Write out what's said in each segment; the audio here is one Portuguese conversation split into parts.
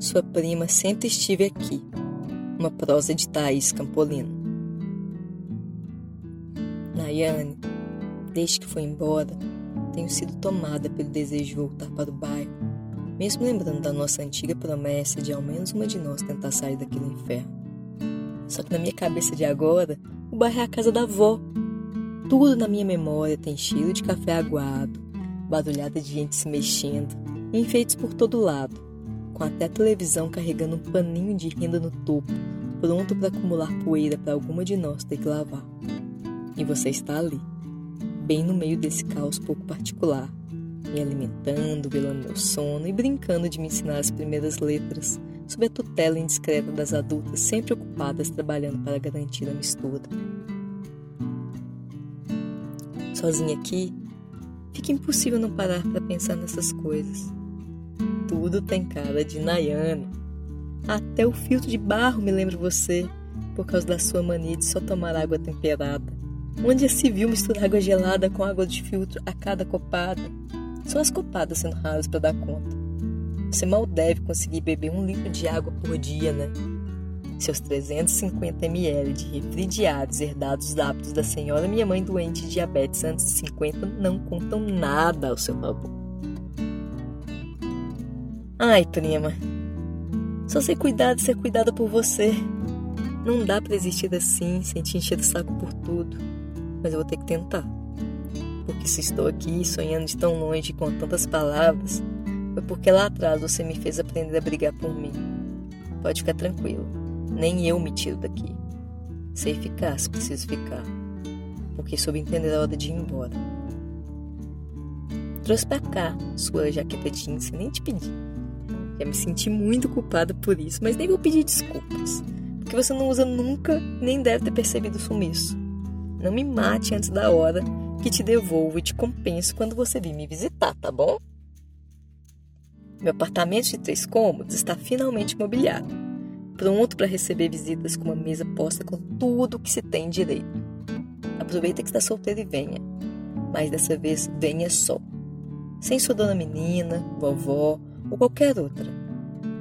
sua prima sempre estive aqui. Uma prosa de Thaís Campolino. Nayane, desde que foi embora, tenho sido tomada pelo desejo de voltar para o bairro, mesmo lembrando da nossa antiga promessa de ao menos uma de nós tentar sair daquele inferno. Só que na minha cabeça de agora, o bairro é a casa da avó. Tudo na minha memória tem cheiro de café aguado, barulhada de gente se mexendo, enfeites por todo lado, com até a televisão carregando um paninho de renda no topo, pronto para acumular poeira para alguma de nós ter que lavar. E você está ali, bem no meio desse caos pouco particular, me alimentando, velando meu sono e brincando de me ensinar as primeiras letras, sob a tutela indiscreta das adultas sempre ocupadas trabalhando para garantir a mistura. Sozinha aqui, fica impossível não parar para pensar nessas coisas tudo tem cara de Nayane. Até o filtro de barro me lembra você, por causa da sua mania de só tomar água temperada. Onde se viu misturar água gelada com água de filtro a cada copada? São as copadas sendo raras para dar conta. Você mal deve conseguir beber um litro de água por dia, né? Seus 350 ml de refri herdados dos hábitos da senhora minha mãe doente de diabetes antes de 50 não contam nada ao seu favor. Ai, prima. Só sei cuidar de ser cuidada por você. Não dá para existir assim, sem te encher o saco por tudo. Mas eu vou ter que tentar. Porque se estou aqui sonhando de tão longe com tantas palavras, foi porque lá atrás você me fez aprender a brigar por mim. Pode ficar tranquilo. Nem eu me tiro daqui. Sei ficar se preciso ficar. Porque soube entender a hora de ir embora. Trouxe pra cá sua jaqueta jeans sem nem te pedir. Já me senti muito culpada por isso, mas nem vou pedir desculpas. Porque você não usa nunca, nem deve ter percebido o sumiço. Não me mate antes da hora, que te devolvo e te compenso quando você vir me visitar, tá bom? Meu apartamento de três cômodos está finalmente mobiliado, pronto para receber visitas com uma mesa posta com tudo o que se tem direito. Aproveita que está solteiro e venha, mas dessa vez venha só. Sem sua dona menina, vovó ou qualquer outra.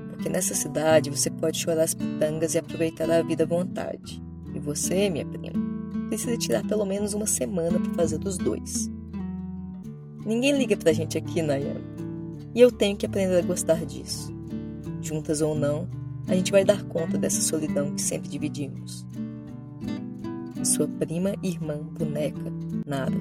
Porque nessa cidade você pode chorar as pitangas e aproveitar a vida à vontade. E você, minha prima, precisa tirar pelo menos uma semana para fazer dos dois. Ninguém liga pra gente aqui, Nayane. E eu tenho que aprender a gostar disso. Juntas ou não, a gente vai dar conta dessa solidão que sempre dividimos. Sua prima, irmã, boneca, nada.